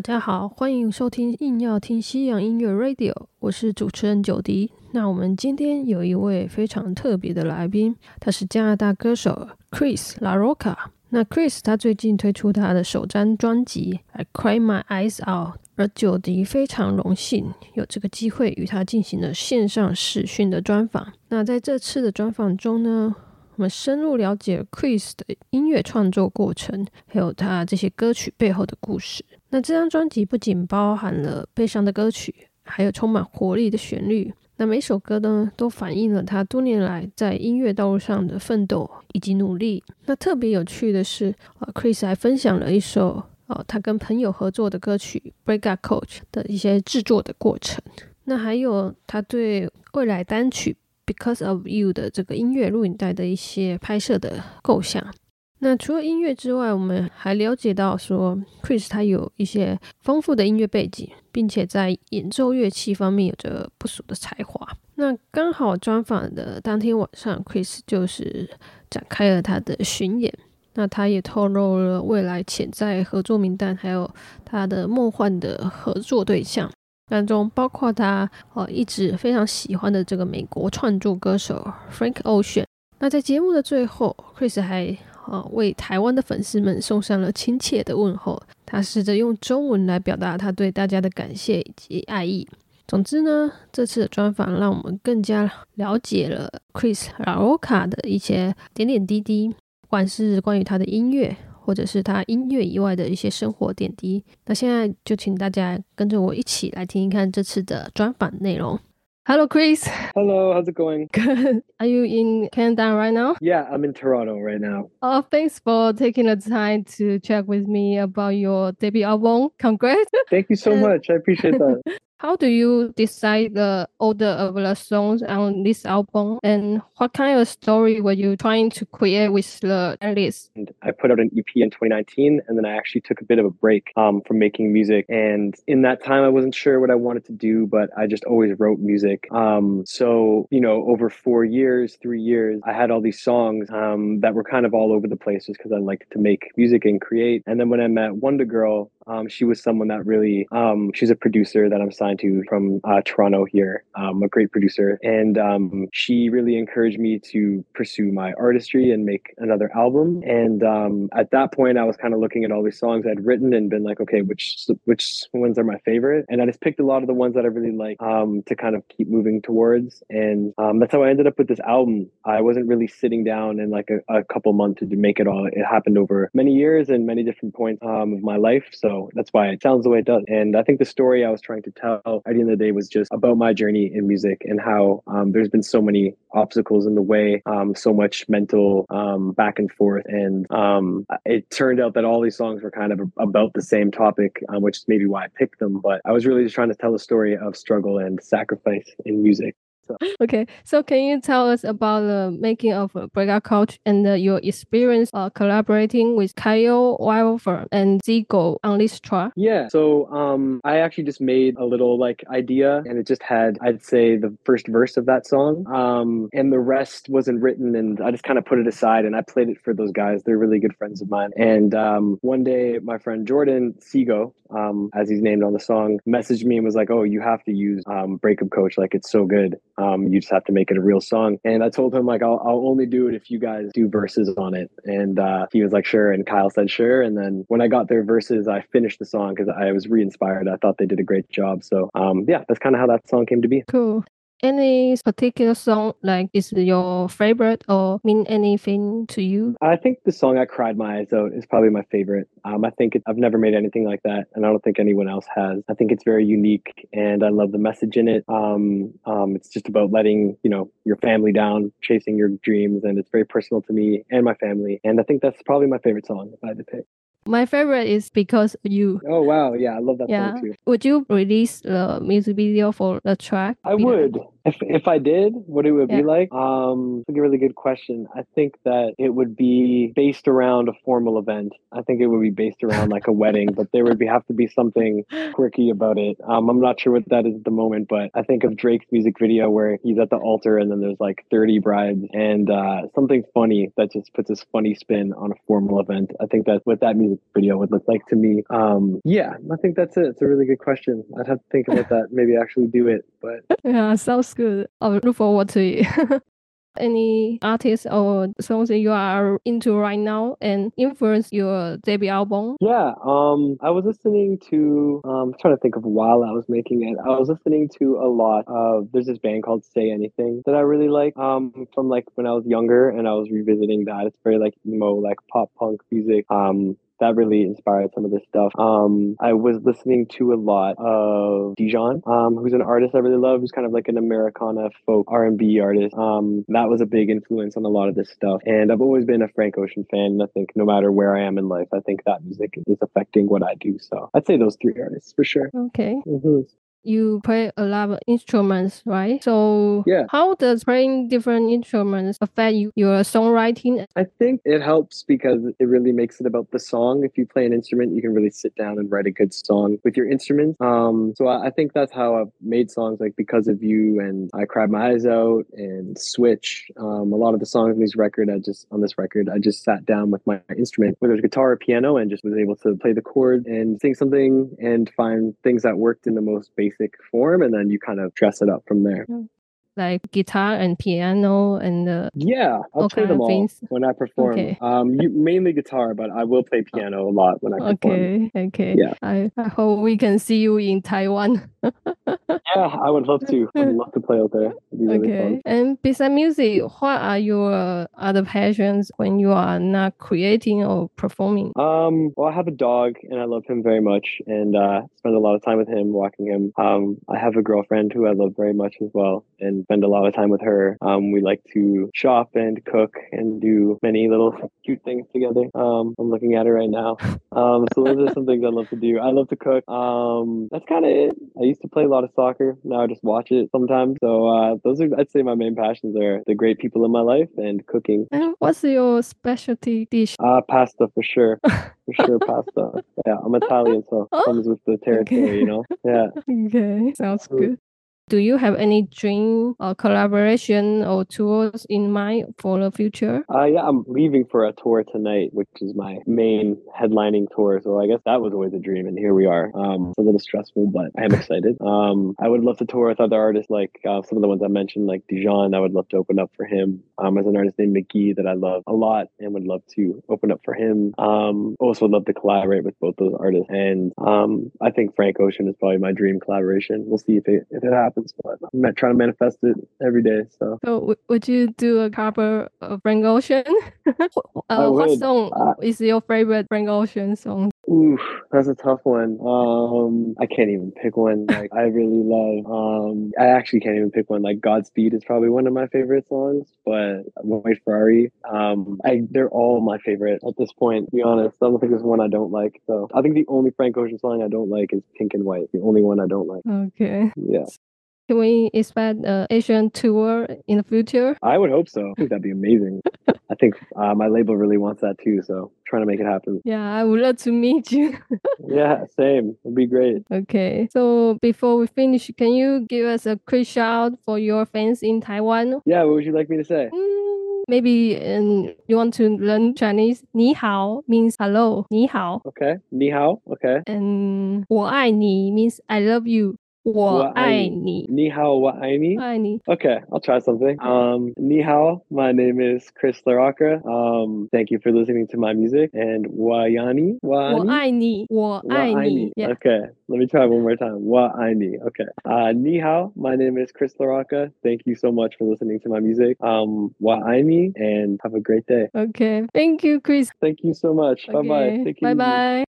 大家好，欢迎收听硬要听西洋音乐 Radio，我是主持人九迪。那我们今天有一位非常特别的来宾，他是加拿大歌手 Chris LaRocca。那 Chris 他最近推出他的首张专辑《I Cry My Eyes Out》，而九迪非常荣幸有这个机会与他进行了线上视讯的专访。那在这次的专访中呢，我们深入了解 Chris 的音乐创作过程，还有他这些歌曲背后的故事。那这张专辑不仅包含了悲伤的歌曲，还有充满活力的旋律。那每首歌呢，都反映了他多年来在音乐道路上的奋斗以及努力。那特别有趣的是，呃，Chris 还分享了一首呃他跟朋友合作的歌曲《Break Up Coach》的一些制作的过程。那还有他对未来单曲《Because of You》的这个音乐录影带的一些拍摄的构想。那除了音乐之外，我们还了解到说，Chris 他有一些丰富的音乐背景，并且在演奏乐器方面有着不俗的才华。那刚好专访的当天晚上，Chris 就是展开了他的巡演。那他也透露了未来潜在合作名单，还有他的梦幻的合作对象当中，包括他呃一直非常喜欢的这个美国创作歌手 Frank Ocean。那在节目的最后，Chris 还啊，为台湾的粉丝们送上了亲切的问候。他试着用中文来表达他对大家的感谢以及爱意。总之呢，这次的专访让我们更加了解了 Chris LaRocca 的一些点点滴滴，不管是关于他的音乐，或者是他音乐以外的一些生活点滴。那现在就请大家跟着我一起来听一看这次的专访内容。Hello, Chris. Hello, how's it going? Good. Are you in Canada right now? Yeah, I'm in Toronto right now. Oh, thanks for taking the time to chat with me about your debut album. Congrats. Thank you so much. I appreciate that. How do you decide the order of the songs on this album, and what kind of story were you trying to create with the list? I put out an EP in 2019, and then I actually took a bit of a break um, from making music. And in that time, I wasn't sure what I wanted to do, but I just always wrote music. Um, so you know, over four years, three years, I had all these songs um, that were kind of all over the place, just because I liked to make music and create. And then when I met Wonder Girl, um, she was someone that really, um, she's a producer that I'm signed to from uh, Toronto here, um, a great producer. And um, she really encouraged me to pursue my artistry and make another album. And um, at that point, I was kind of looking at all these songs I'd written and been like, okay, which which ones are my favorite? And I just picked a lot of the ones that I really like um, to kind of keep moving towards. And that's how I ended up with this album. I wasn't really sitting down in like a, a couple months to make it all. It happened over many years and many different points of my life. So that's why it sounds the way it does. And I think the story I was trying to tell at the end of the day was just about my journey in music and how um, there's been so many obstacles in the way, um, so much mental um, back and forth. And um, it turned out that all these songs were kind of about the same topic, um, which is maybe why I picked them. But I was really just trying to tell a story of struggle and sacrifice in music. Okay, so can you tell us about the making of Breakup Coach and uh, your experience uh, collaborating with Kyle Wilfer and Seago on this track? Yeah, so um, I actually just made a little like idea, and it just had I'd say the first verse of that song, um, and the rest wasn't written, and I just kind of put it aside, and I played it for those guys. They're really good friends of mine. And um, one day, my friend Jordan Seago, um, as he's named on the song, messaged me and was like, "Oh, you have to use um, Breakup Coach. Like it's so good." Um, you just have to make it a real song. And I told him like I'll, I'll only do it if you guys do verses on it. And uh, he was like, sure. And Kyle said, sure. And then when I got their verses, I finished the song because I was re-inspired. I thought they did a great job. So um, yeah, that's kind of how that song came to be. Cool any particular song like is your favorite or mean anything to you? I think the song "I Cried My Eyes Out" is probably my favorite. Um, I think it, I've never made anything like that, and I don't think anyone else has. I think it's very unique, and I love the message in it. Um, um, it's just about letting you know your family down, chasing your dreams, and it's very personal to me and my family. And I think that's probably my favorite song if I had to pick. My favorite is because you. Oh wow, yeah, I love that yeah. song too. Would you release the music video for the track? I would. If if I did, what it would Yeah. be like? Um, that's a really good question. I think that it would be based around a formal event. I think it would be based around like a wedding, but there would be have to be something quirky about it. Um, I'm not sure what that is at the moment, but I think of Drake's music video where he's at the altar and then there's like 30 brides and uh, something funny that just puts this funny spin on a formal event. I think that's what that music video would look like to me. Um, yeah, I think that's it. It's a really good question. I'd have to think about that. Maybe actually do it, but Yeah, sounds good. I'll look forward to it. Any artists or songs that you are into right now and influence your debut album? Yeah, um, I was listening to. Um, I'm trying to think of while I was making it. I was listening to a lot of. There's this band called Say Anything that I really like. Um, from like when I was younger, and I was revisiting that. It's very like emo, like pop punk music. Um, that really inspired some of this stuff. Um, I was listening to a lot of Dijon, um, who's an artist I really love, who's kind of like an Americana folk R&B artist. Um, that was a big influence on a lot of this stuff. And I've always been a Frank Ocean fan. And I think no matter where I am in life, I think that music is affecting what I do. So I'd say those three artists for sure. Okay. Mhm. You play a lot of instruments, right? So Yeah. how does playing different instruments affect you, your songwriting? I think it helps because it really makes it about the song. If you play an instrument, you can really sit down and write a good song with your instrument. Um, so I, I think that's how I've made songs like Because of You and I Cried My Eyes Out and Switch. Um, a lot of the songs on this record, I just on this record, I just sat down with my instrument, whether it's guitar or piano, and just was able to play the chord and sing something and find things that worked in the most basic form, and then you kind of dress it up from there. Mm. Like guitar and piano and uh, Yeah, I'll play them all things. when I perform. Okay. Um, you, mainly guitar, but I will play piano a lot when I perform. okay, okay. Yeah. I, I hope we can see you in Taiwan. Yeah, I would love to. I'd love to play out there. Really okay. fun. And besides music, what are your other passions when you are not creating or performing? Um, well, I have a dog and I love him very much and uh, spend a lot of time with him, walking him. Um, I have a girlfriend who I love very much as well and spend a lot of time with her. Um, we like to shop and cook and do many little cute things together. Um, I'm looking at her right now. Um, so those are some things I love to do. I love to cook. Um, that's kind of it. I used to play a lot of soccer. Now I just watch it sometimes. So uh, those are, I'd say, my main passions are the great people in my life and cooking. And what's your specialty dish? Uh, pasta for sure. For sure, pasta. Yeah, I'm Italian, so Oh, comes with the territory, you know? Yeah. Okay, sounds good. Do you have any dream or collaboration or tours in mind for the future? Uh, yeah, I'm leaving for a tour tonight, which is my main headlining tour. So I guess that was always a dream, and here we are. Um, it's a little stressful, but I am excited. Um, I would love to tour with other artists, like uh, some of the ones I mentioned, like Dijon. I would love to open up for him. Um, as an artist named Mk.gee that I love a lot, and would love to open up for him. Um, also would love to collaborate with both those artists, and um, I think Frank Ocean is probably my dream collaboration. We'll see if it if it happens, but I'm trying to manifest it every day. So. So w- would you do a cover of Frank Ocean? Uh, what song is your favorite Frank Ocean song? Oof, that's a tough one. Um, I can't even pick one. Like I really love. Um, I actually can't even pick one. Like Godspeed is probably one of my favorite songs, but White Ferrari. Um, I they're all my favorite at this point. To be honest, I don't think there's one I don't like. So I think the only Frank Ocean song I don't like is Pink and White. The only one I don't like. Okay. Yeah, Can we expect an Asian tour in the future? I would hope so. I think that'd be amazing. I think uh, my label really wants that too. So trying to make it happen. Yeah, I would love to meet you. Yeah, same. It'd be great. okay. So before we finish, can you give us a quick shout for your fans in Taiwan? Yeah, what would you like me to say? Mm, maybe um, you want to learn Chinese. 你好 means hello. 你好 Okay, ni hao. Okay. and 我爱你 means I love you. 我爱你。Ni hao, wa aini. Okay, I'll try something. Uh-huh. Um, ni hao, my name is Chris LaRocca. Um, thank you for listening to my music. And wa aini. Wa aini. Okay, let me try one more time. Wa aini. Okay. Uh, ni hao, my name is Chris LaRocca. Thank you so much for listening to my music. Um, wa aini, and have a great day. Okay, thank you, Chris. Thank you so much. Okay. Bye bye. Bye bye.